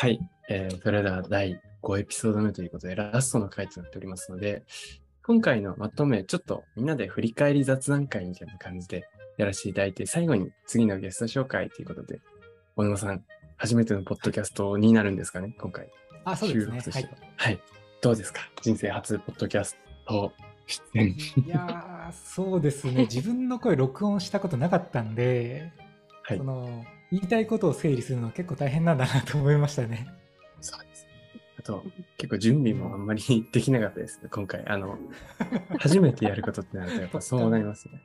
はい、えー、それでは第5エピソード目ということで、ラストの回となっておりますので、今回のまとめ、ちょっとみんなで振り返り雑談会みたいな感じでやらせていただいて、最後に次のゲスト紹介ということで、小沼さん、初めてのポッドキャストになるんですかね、今回。あ、そうですね。はい、はい。どうですか？人生初ポッドキャスト出演。いやそうですね。自分の声録音したことなかったんで、はい、その言いたいことを整理するの結構大変なんだなと思いましたね。そうですね。あと、結構準備もあんまりできなかったですね、今回。あの、初めてやることってなると、やっぱそうなりますね。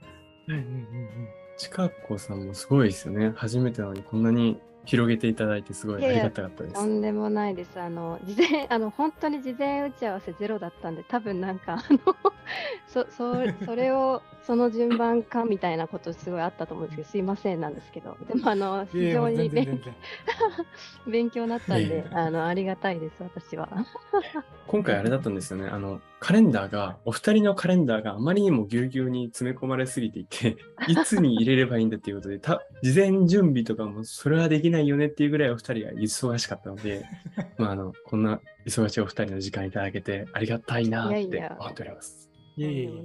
うんうんうんうん。近子さんもすごいですよね。初めてなのにこんなに広げていただいてすごいありがたかったです。とんでもないです。あの事前あの本当に事前打ち合わせゼロだったんで、多分なんかあの そそそれをその順番かみたいなことすごいあったと思うんですけど、すいませんなんですけど、でもあの非常に勉 勉強になったんで、あのありがたいです私は。今回あれだったんですよね。あのカレンダーがお二人のカレンダーがあまりにもぎゅうぎゅうに詰め込まれすぎていて、いつに入れればいいんだっていうことで、た事前準備とかもそれはできないよねっていうぐらいお二人が忙しかったので、まああのこんな忙しいお二人の時間いただけてありがたいなって思っております。いやいやいや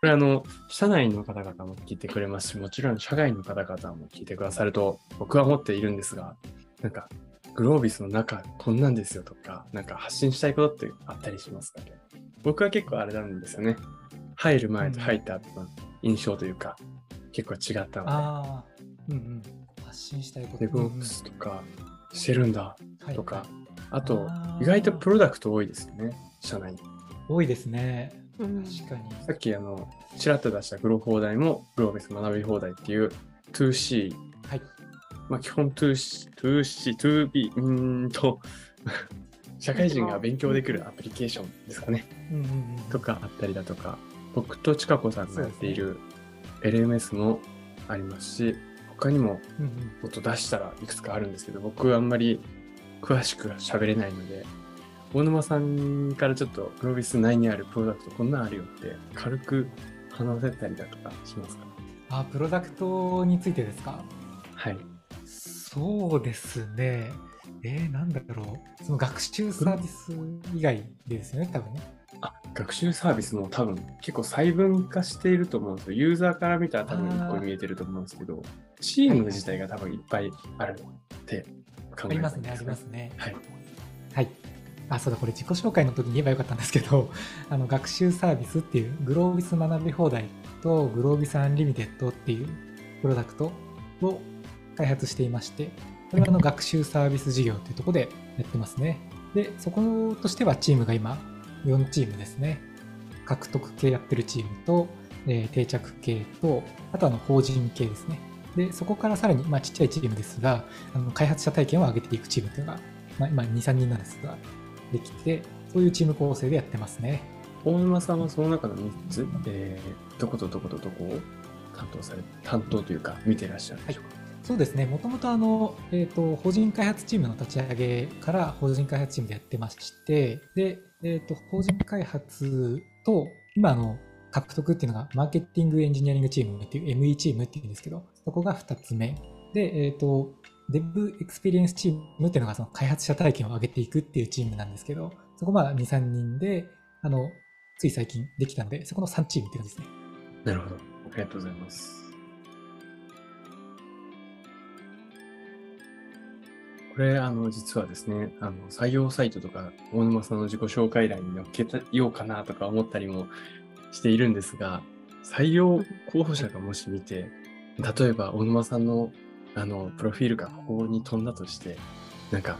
これあの、社内の方々も聞いてくれますし、もちろん社外の方々も聞いてくださると僕は思っているんですが、なんか、グロービスの中こんなんですよとか、なんか発信したいことってあったりしますかね？僕は結構あれなんですよね。入る前と入った後の印象というか、結構違ったので。あうんうん。発信したいこと。デブオプスとかしてるんだとか、はい、あと、意外とプロダクト多いですよね、社内に。多いですね。確かに。さっきあの、ちらっと出したグロ放題もグローベス学び放題っていう 2C。はい。まあ基本 2C、2C、2B、うんと 社会人が勉強できるアプリケーションですかね。うんうんうん、とかあったりだとか、僕とちかこさんがやっている LMS もありますし、他にももっと出したらいくつかあるんですけど、僕はあんまり詳しくは喋れないので、大沼さんからちょっとプロビス内にあるプロダクトこんなんあるよって軽く話せたりだとかしますか？あ、プロダクトについてですか？はい。そうですね。えー、なんだろう。その学習サービス以外でですよね、多分ね。あ、学習サービスも多分結構細分化していると思うんですよ。ユーザーから見たら多分1個見えてると思うんですけど、チーム自体が多分いっぱいあるって考えてます、ね、ありますね、ありますね。はい。はい。あ、そうだ、これ自己紹介の時に言えばよかったんですけど、あの、学習サービスっていう、グロービス学び放題とグロービス Unlimited っていうプロダクトを開発していまして、これはあの学習サービス事業っていうところでやってますね。で、そことしてはチームが今4チームですね。獲得系やってるチームと、えー、定着系と、あとはの法人系ですね。で、そこからさらに、まあ、ちっちゃいチームですが、あの開発者体験を上げていくチームっていうのが、まあ、今2、3人なんですが、できて、そういうチーム構成でやってますね。大沼さんはその中の3つ、えー、どことどことどこを担当され、担当というか、見てらっしゃるんでしょうか、はいそうですね、もともとあの、えーと、法人開発チームの立ち上げから法人開発チームでやってまして、で、えーと、法人開発と、今の獲得っていうのが、マーケティングエンジニアリングチームっていう ME チームっていうんですけど、そこが2つ目。で、えっ、ー、と、 Dev Experience チームっていうのがその開発者体験を上げていくっていうチームなんですけど、そこまあ2、3人で、あの、つい最近できたので、そこの3チームっていう感じですね。なるほど。ありがとうございます。これ、あの、実はですね、あの、採用サイトとか、大沼さんの自己紹介欄に載っけようかなとか思ったりもしているんですが、採用候補者がもし見て、例えば大沼さんのあの、プロフィールがここに飛んだとして、なんか、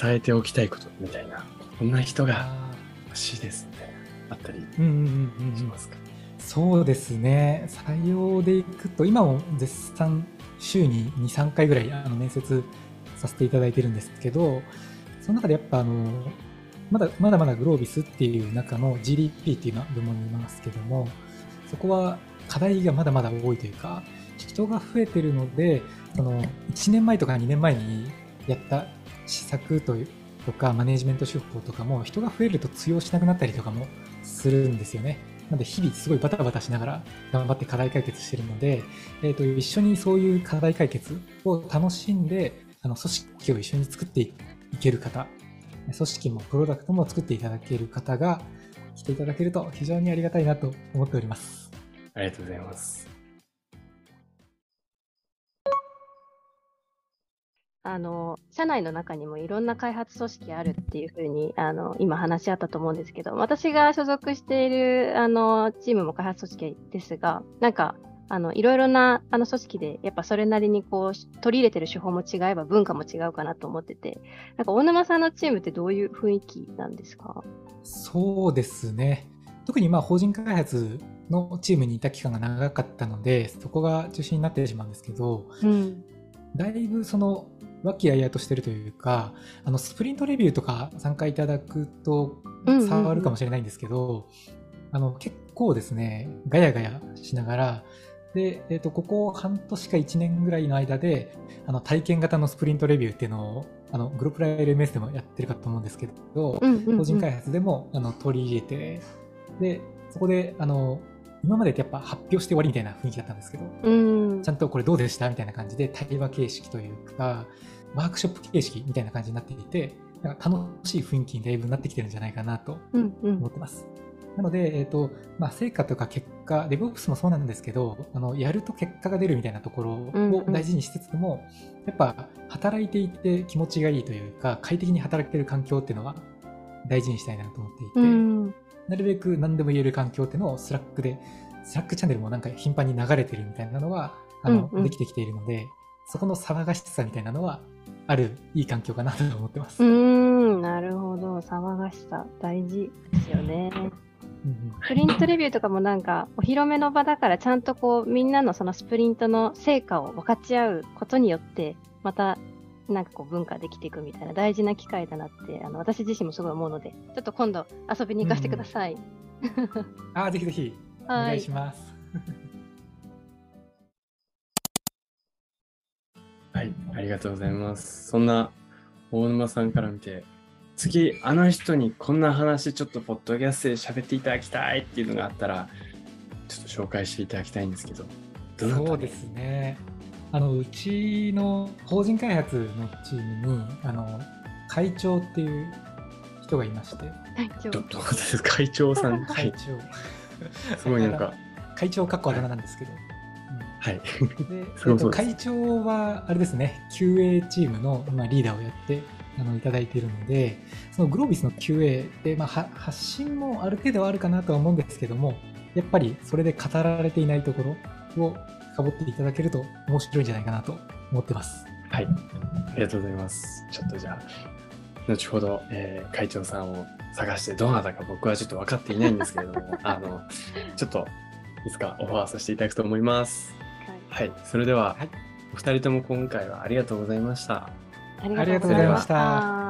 伝えておきたいことみたいな、こんな人が欲しいですね。あったりしますか、そうですね。採用でいくと、今も絶賛週に2、3回ぐらいあの面接させていただいてるんですけど、その中でやっぱあの、まだまだまだグロービスっていう中の GDP っていう部門にいますけども、そこは課題がまだまだ多いというか、人が増えてるので、その1年前とか2年前にやった施策ととかマネジメント手法とかも人が増えると通用しなくなったりとかもするんですよね。なんで日々すごいバタバタしながら頑張って課題解決してるので、えーと、一緒にそういう課題解決を楽しんであの組織を一緒に作っていける方組織もプロダクトも作っていただける方が来ていただけると非常にありがたいなと思っております。ありがとうございます。あの社内の中にもいろんな開発組織あるっていうふうにあの今話し合ったと思うんですけど私が所属しているあのチームも開発組織ですがなんかあのいろいろなあの組織でやっぱそれなりにこう取り入れてる手法も違えば文化も違うかなと思ってて。なんか大沼さんのチームってどういう雰囲気なんですか？そうですね。特にまあ法人開発のチームにいた期間が長かったのでそこが中心になってしまうんですけど、うん、だいぶその和気あいあいとしてるというかあのスプリントレビューとか参加いただくと差はあるかもしれないんですけど、あの結構ですねガヤガヤしながらで、えー、とここ半年か1年ぐらいの間であの体験型のスプリントレビューっていうのをあのグループライ LMS でもやってるかと思うんですけど、法人開発でもあの取り入れてでそこであの今までってやっぱ発表して終わりみたいな雰囲気だったんですけど、うん、ちゃんとこれどうでした？みたいな感じで対話形式というかワークショップ形式みたいな感じになっていてなんか楽しい雰囲気にだいぶなってきてるんじゃないかなと思ってます。うんうんなので、えっ、ー、と、まあ、成果とか結果、DevOps もそうなんですけど、あの、やると結果が出るみたいなところを大事にしつつも、うんうん、やっぱ、働いていて気持ちがいいというか、快適に働ける環境っていうのは大事にしたいなと思っていて、うん、なるべく何でも言える環境っていうのを Slack で、 Slack チャンネルもなんか頻繁に流れてるみたいなのは、あの、うんうん、できてきているので、そこの騒がしさみたいなのは、あるいい環境かなと思ってます。うん、なるほど。騒がしさ、大事ですよね。スプリントレビューとかもなんかお披露目の場だからちゃんとこうみんなのそのスプリントの成果を分かち合うことによってまたなんかこう文化できていくみたいな大事な機会だなってあの私自身もすごい思うのでちょっと今度遊びに行かせてください。うん、あぜひぜひお願いします。はい、ありがとうございます。そんな大沼さんから見て次あの人にこんな話ちょっとポッドキャストで喋っていただきたいっていうのがあったらちょっと紹介していただきたいんですけどそうですね。あのうちの法人開発のチームにあの会長っていう人がいまして。会長。どどうです会長さん。会長。すごいなんか。会長かっこあだ名なんですけど、はい。で、えっと、会長は、あれですね、QA チームの、まあ、リーダーをやってあのいただいているので、そのグロービスの QA で、まあ、発信もある程度はあるかなとは思うんですけども、やっぱりそれで語られていないところを深掘っていただけると面白いんじゃないかなと思ってます。はい。ありがとうございます。ちょっとじゃあ、後ほど、えー、会長さんを探してどなたか僕はちょっと分かっていないんですけれども、あの、ちょっといつかオファーさせていただくと思います。はい、はい、それでは、はい、お二人とも今回はありがとうございました。ありがとうございました。